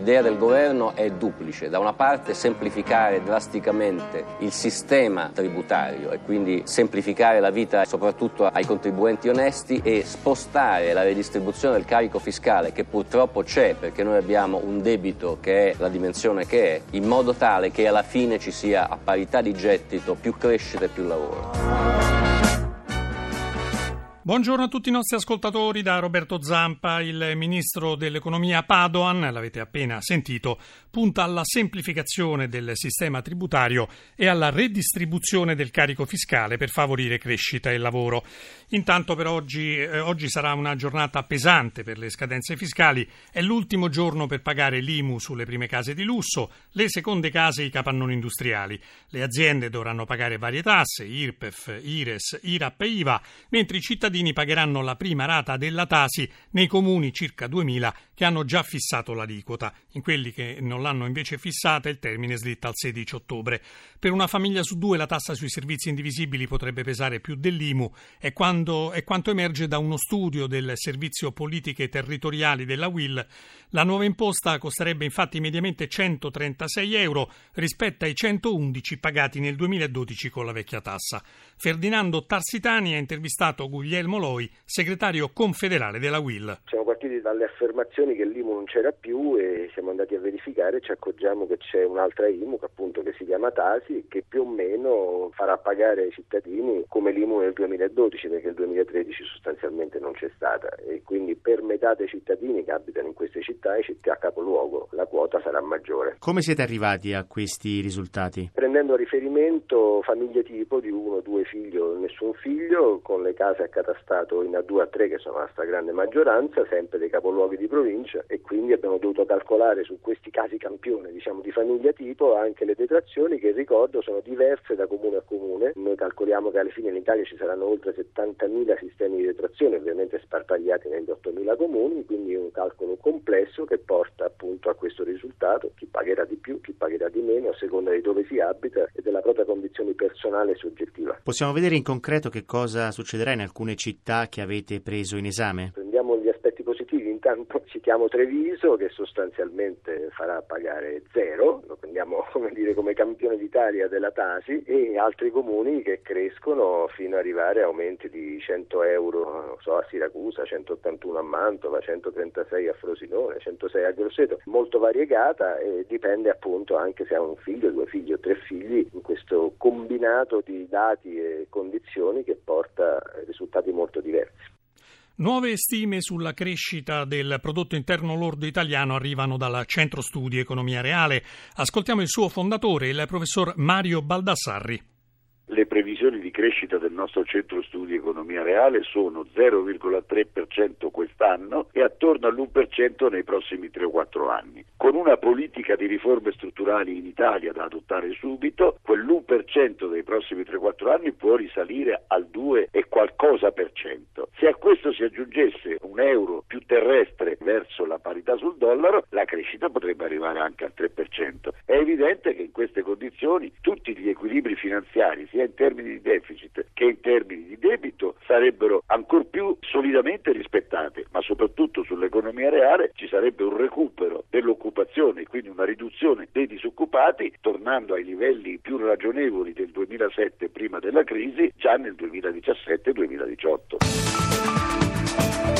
L'idea del governo è duplice, da una parte semplificare drasticamente il sistema tributario e quindi semplificare la vita soprattutto ai contribuenti onesti e spostare la redistribuzione del carico fiscale che purtroppo c'è perché noi abbiamo un debito che è la dimensione che è, in modo tale che alla fine ci sia a parità di gettito più crescita e più lavoro. Buongiorno a tutti i nostri ascoltatori da Roberto Zampa, il ministro dell'economia Padoan, l'avete appena sentito, punta alla semplificazione del sistema tributario e alla redistribuzione del carico fiscale per favorire crescita e lavoro. Intanto per oggi, eh, oggi sarà una giornata pesante per le scadenze fiscali, è l'ultimo giorno per pagare l'IMU sulle prime case di lusso, le seconde case e i capannoni industriali. Le aziende dovranno pagare varie tasse, IRPEF, IRES, IRAP e IVA, mentre i cittadini pagheranno la prima rata della Tasi nei comuni circa 2.000 che hanno già fissato l'aliquota. In quelli che non l'hanno invece fissata il termine slitta al 16 ottobre. Per una famiglia su due la tassa sui servizi indivisibili potrebbe pesare più dell'IMU, è, è quanto emerge da uno studio del Servizio Politiche Territoriali della WIL. La nuova imposta costerebbe infatti mediamente 136 euro rispetto ai 111 pagati nel 2012 con la vecchia tassa. Ferdinando Tarsitani ha intervistato Guglielmo Loi, segretario confederale della WIL. Siamo partiti dalle affermazioni che l'IMU non c'era più e siamo andati a verificare e ci accorgiamo che c'è un'altra IMU che appunto che si chiama Tasi che più o meno farà pagare ai cittadini come l'IMU nel 2012 perché nel 2013 sostanzialmente non c'è stata e quindi per metà dei cittadini che abitano in queste città e città a capoluogo la quota sarà maggiore. Come siete arrivati a questi risultati? Prendendo a riferimento famiglie tipo di uno, due figli o nessun figlio con le case accatastato in A2 a 3 che sono la stragrande maggioranza sempre dei capoluoghi di provincia e quindi abbiamo dovuto calcolare su questi casi campione diciamo, di famiglia tipo anche le detrazioni che ricordo sono diverse da comune a comune. Noi calcoliamo che alla fine in Italia ci saranno oltre 70.000 sistemi di detrazione, ovviamente sparpagliati negli 8.000 comuni, quindi un calcolo complesso che porta appunto a questo risultato, chi pagherà di più, chi pagherà di meno a seconda di dove si abita e della propria condizione personale e soggettiva. Possiamo vedere in concreto che cosa succederà in alcune città che avete preso in esame? Prendiamo gli intanto citiamo Treviso che sostanzialmente farà pagare zero, lo prendiamo come, dire, come campione d'Italia della Tasi e altri comuni che crescono fino ad arrivare a aumenti di 100 euro so, a Siracusa, 181 a Mantova, 136 a Frosinone, 106 a Grosseto, molto variegata e dipende appunto anche se ha un figlio, due figli o tre figli in questo combinato di dati e condizioni che porta risultati molto diversi. Nuove stime sulla crescita del prodotto interno lordo italiano arrivano dal Centro Studi Economia Reale. Ascoltiamo il suo fondatore, il professor Mario Baldassarri. Le previsioni di crescita del nostro centro studi economia reale sono 0,3% quest'anno e attorno all'1% nei prossimi 3 o 4 anni. Con una politica di riforme strutturali in Italia da adottare subito, quell'1% dei prossimi 3-4 anni può risalire al 2 e qualcosa per cento. Se a questo si aggiungesse un euro più terrestre verso la parità sul dollaro, la crescita potrebbe arrivare anche al 3%. È evidente che in queste condizioni tutti gli equilibri finanziari, sia in termini di deficit che in termini di debito, sarebbero ancor più solidamente rispettate, ma soprattutto sull'economia reale ci sarebbe un recupero dell'occupazione, quindi una riduzione dei disoccupati, tornando ai livelli più ragionevoli del 2007 prima della crisi, già nel 2017-2018.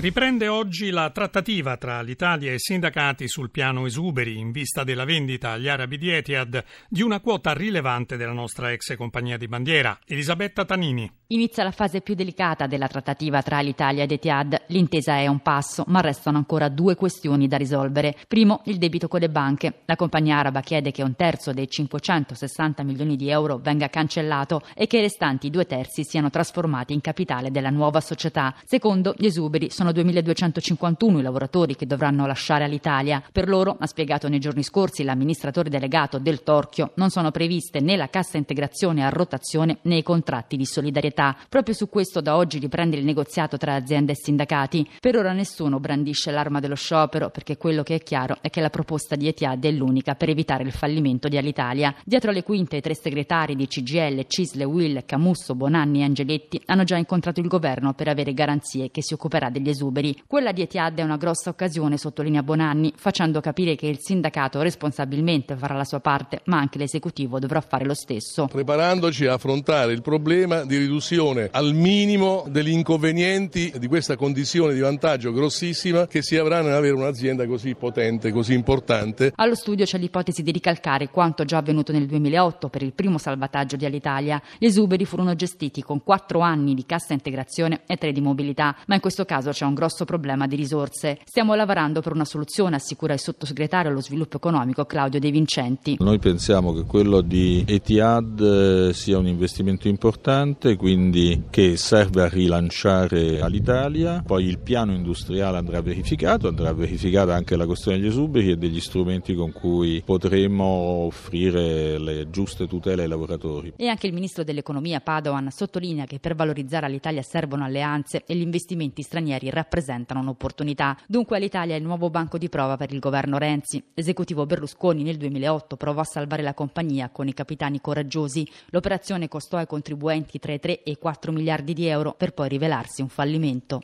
Riprende oggi la trattativa tra l'Italia e i sindacati sul piano esuberi in vista della vendita agli arabi di Etihad di una quota rilevante della nostra ex compagnia di bandiera. Elisabetta Tanini. Inizia la fase più delicata della trattativa tra l'Italia ed Etihad. L'intesa è un passo, ma restano ancora due questioni da risolvere. Primo, il debito con le banche. La compagnia araba chiede che un terzo dei 560 milioni di euro venga cancellato e che i restanti due terzi siano trasformati in capitale della nuova società. Secondo, gli esuberi sono sono 2251 i lavoratori che dovranno lasciare all'Italia. Per loro, ha spiegato nei giorni scorsi l'amministratore delegato del Torchio, non sono previste né la cassa integrazione a rotazione né i contratti di solidarietà. Proprio su questo da oggi riprende il negoziato tra aziende e sindacati. Per ora nessuno brandisce l'arma dello sciopero perché quello che è chiaro è che la proposta di Etihad è l'unica per evitare il fallimento di Alitalia. Dietro le quinte i tre segretari di CGL, Cisle, Will, Camusso, Bonanni e Angeletti hanno già incontrato il governo per avere garanzie che si occuperà degli esuberi. Quella di Etihad è una grossa occasione, sottolinea Bonanni, facendo capire che il sindacato responsabilmente farà la sua parte, ma anche l'esecutivo dovrà fare lo stesso. Preparandoci a affrontare il problema di riduzione al minimo degli inconvenienti di questa condizione di vantaggio grossissima che si avrà nell'avere un'azienda così potente, così importante. Allo studio c'è l'ipotesi di ricalcare quanto già avvenuto nel 2008 per il primo salvataggio di Alitalia. Gli esuberi furono gestiti con quattro anni di cassa integrazione e tre di mobilità, ma in questo caso c'è un grosso problema di risorse. Stiamo lavorando per una soluzione, assicura il sottosegretario allo sviluppo economico Claudio De Vincenti. Noi pensiamo che quello di Etihad eh, sia un investimento importante, quindi che serve a rilanciare l'Italia. Poi il piano industriale andrà verificato, andrà verificata anche la questione degli esuberi e degli strumenti con cui potremo offrire le giuste tutele ai lavoratori. E anche il ministro dell'economia Padoan sottolinea che per valorizzare all'Italia servono alleanze e gli investimenti stranieri rappresentano un'opportunità. Dunque all'Italia è il nuovo banco di prova per il governo Renzi. L'esecutivo Berlusconi nel 2008 provò a salvare la compagnia con i capitani coraggiosi. L'operazione costò ai contribuenti tra i 3 e i 4 miliardi di euro per poi rivelarsi un fallimento.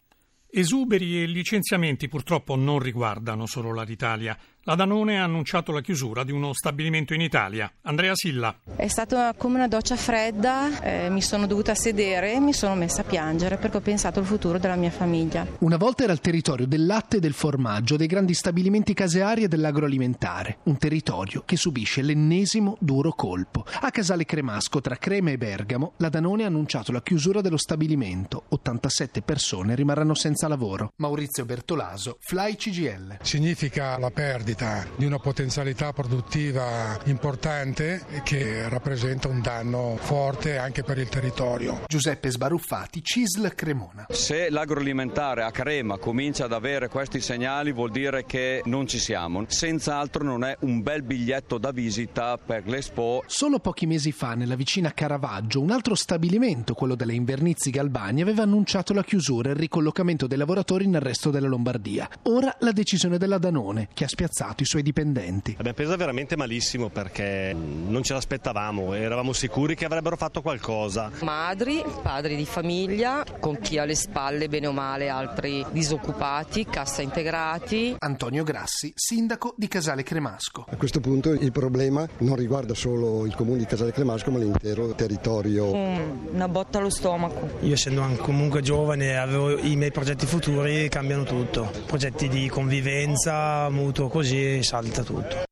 Esuberi e licenziamenti purtroppo non riguardano solo l'Italia. La Danone ha annunciato la chiusura di uno stabilimento in Italia. Andrea Silla. È stata come una doccia fredda, eh, mi sono dovuta sedere e mi sono messa a piangere perché ho pensato al futuro della mia famiglia. Una volta era il territorio del latte e del formaggio, dei grandi stabilimenti caseari e dell'agroalimentare, un territorio che subisce l'ennesimo duro colpo. A Casale Cremasco, tra Crema e Bergamo, la Danone ha annunciato la chiusura dello stabilimento. 87 persone rimarranno senza lavoro. Maurizio Bertolaso, Fly CGL. Significa la perdita perdita di una potenzialità produttiva importante che rappresenta un danno forte anche per il territorio. Giuseppe Sbaruffati, CISL Cremona. Se l'agroalimentare a Crema comincia ad avere questi segnali vuol dire che non ci siamo. Senz'altro non è un bel biglietto da visita per l'Expo. Solo pochi mesi fa nella vicina Caravaggio un altro stabilimento, quello delle Invernizi Galbani, aveva annunciato la chiusura e il ricollocamento dei lavoratori nel resto della Lombardia. Ora la decisione della Danone, che ha spiazzato pensato i suoi dipendenti. Abbiamo preso veramente malissimo perché non ce l'aspettavamo, eravamo sicuri che avrebbero fatto qualcosa. Madri, padri di famiglia, con chi alle spalle bene o male altri disoccupati, cassa integrati. Antonio Grassi, sindaco di Casale Cremasco. A questo punto il problema non riguarda solo il comune di Casale Cremasco ma l'intero territorio. Una botta allo stomaco. Io essendo comunque giovane e avevo i miei progetti futuri cambiano tutto, progetti di convivenza, mutuo così oggi salta tutto.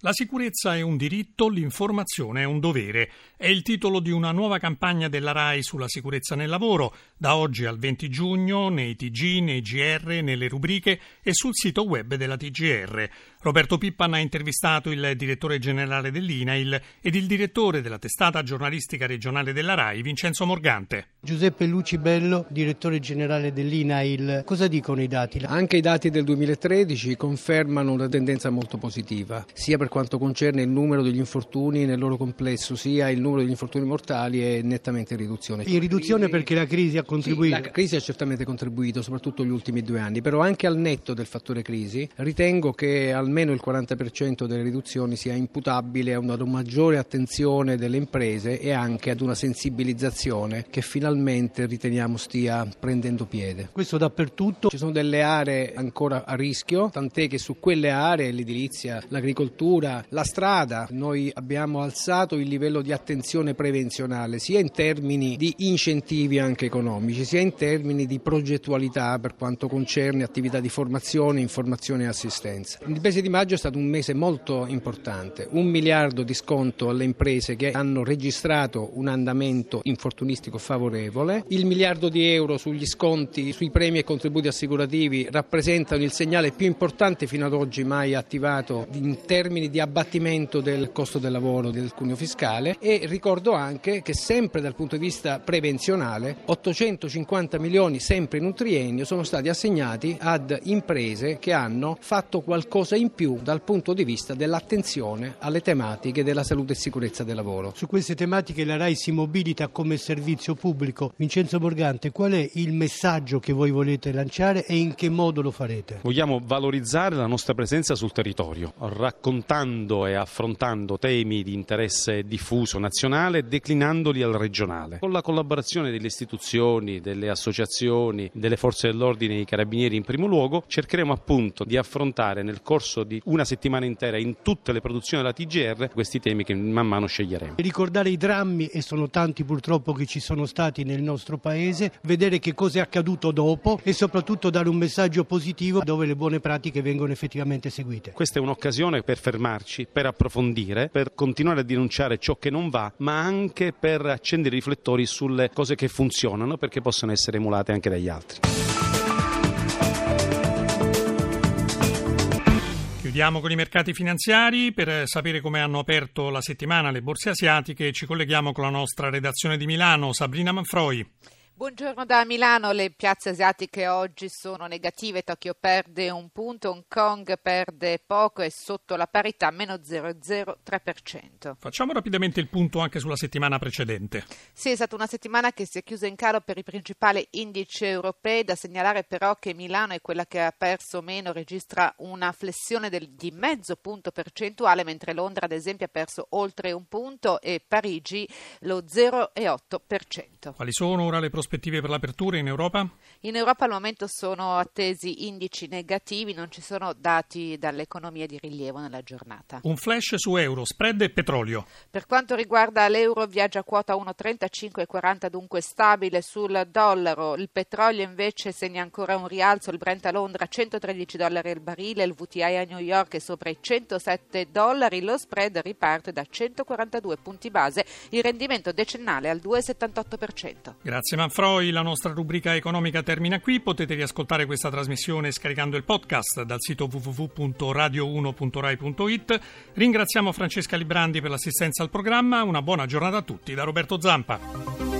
La sicurezza è un diritto, l'informazione è un dovere. È il titolo di una nuova campagna della RAI sulla sicurezza nel lavoro, da oggi al 20 giugno nei TG, nei GR, nelle rubriche e sul sito web della TGR. Roberto Pippan ha intervistato il direttore generale dell'INAIL ed il direttore della testata giornalistica regionale della RAI, Vincenzo Morgante. Giuseppe Lucibello, direttore generale dell'INAIL. Cosa dicono i dati? Anche i dati del 2013 confermano una tendenza molto positiva, sia per quanto concerne il numero degli infortuni nel loro complesso, sia il numero degli infortuni mortali è nettamente in riduzione. In riduzione perché la crisi ha contribuito? Sì, la crisi ha certamente contribuito, soprattutto negli ultimi due anni, però anche al netto del fattore crisi ritengo che almeno il 40% delle riduzioni sia imputabile a una maggiore attenzione delle imprese e anche ad una sensibilizzazione che finalmente riteniamo stia prendendo piede. Questo dappertutto? Ci sono delle aree ancora a rischio, tant'è che su quelle aree, l'edilizia, l'agricoltura, la strada. Noi abbiamo alzato il livello di attenzione prevenzionale sia in termini di incentivi anche economici, sia in termini di progettualità per quanto concerne attività di formazione, informazione e assistenza. Nel mese di maggio è stato un mese molto importante, un miliardo di sconto alle imprese che hanno registrato un andamento infortunistico favorevole, il miliardo di euro sugli sconti, sui premi e contributi assicurativi rappresentano il segnale più importante fino ad oggi mai attivato in termini di abbattimento del costo del lavoro, del cuneo fiscale. E ricordo anche che sempre dal punto di vista prevenzionale 850 milioni sempre in un triennio sono stati assegnati ad imprese che hanno fatto qualcosa in più dal punto di vista dell'attenzione alle tematiche della salute e sicurezza del lavoro. Su queste tematiche la RAI si mobilita come servizio pubblico. Vincenzo Borgante, qual è il messaggio che voi volete lanciare e in che modo lo farete? Vogliamo valorizzare la nostra presenza sul territorio, raccontando e affrontando temi di interesse diffuso nazionale, declinandoli al regionale, con la collaborazione delle istituzioni, delle associazioni, delle forze dell'ordine e dei carabinieri in primo luogo, cercheremo appunto di affrontare nel corso di una settimana intera in tutte le produzioni della TGR questi temi che man mano sceglieremo. Ricordare i drammi, e sono tanti purtroppo che ci sono stati nel nostro paese, vedere che cosa è accaduto dopo e soprattutto dare un messaggio positivo dove le buone pratiche vengono effettivamente seguite. Questa è un'occasione per fermarci, per approfondire, per continuare a denunciare ciò che non va, ma anche per accendere i riflettori sulle cose che funzionano perché possono essere emulate anche dagli altri. Chiudiamo con i mercati finanziari. Per sapere come hanno aperto la settimana le borse asiatiche ci colleghiamo con la nostra redazione di Milano, Sabrina Manfroi. Buongiorno da Milano, le piazze asiatiche oggi sono negative, Tokyo perde un punto, Hong Kong perde poco e sotto la parità meno 0,03%. Facciamo rapidamente il punto anche sulla settimana precedente. Sì, è stata una settimana che si è chiusa in calo per i principali indici europei, da segnalare però che Milano è quella che ha perso meno, registra una flessione del, di mezzo punto percentuale, mentre Londra ad esempio ha perso oltre un punto e Parigi lo 0,8%. Quali sono ora le prospettive? Prospettive per l'apertura in Europa? In Europa al momento sono attesi indici negativi, non ci sono dati dall'economia di rilievo nella giornata. Un flash su euro, spread e petrolio. Per quanto riguarda l'euro viaggia a quota 1,3540 dunque stabile sul dollaro, il petrolio invece segna ancora un rialzo, il Brent a Londra 113 dollari al barile, il VTI a New York è sopra i 107 dollari, lo spread riparte da 142 punti base, il rendimento decennale al 2,78%. Grazie Manfred. Freud, la nostra rubrica economica termina qui. Potete riascoltare questa trasmissione scaricando il podcast dal sito www.radio1.rai.it. Ringraziamo Francesca Librandi per l'assistenza al programma. Una buona giornata a tutti da Roberto Zampa.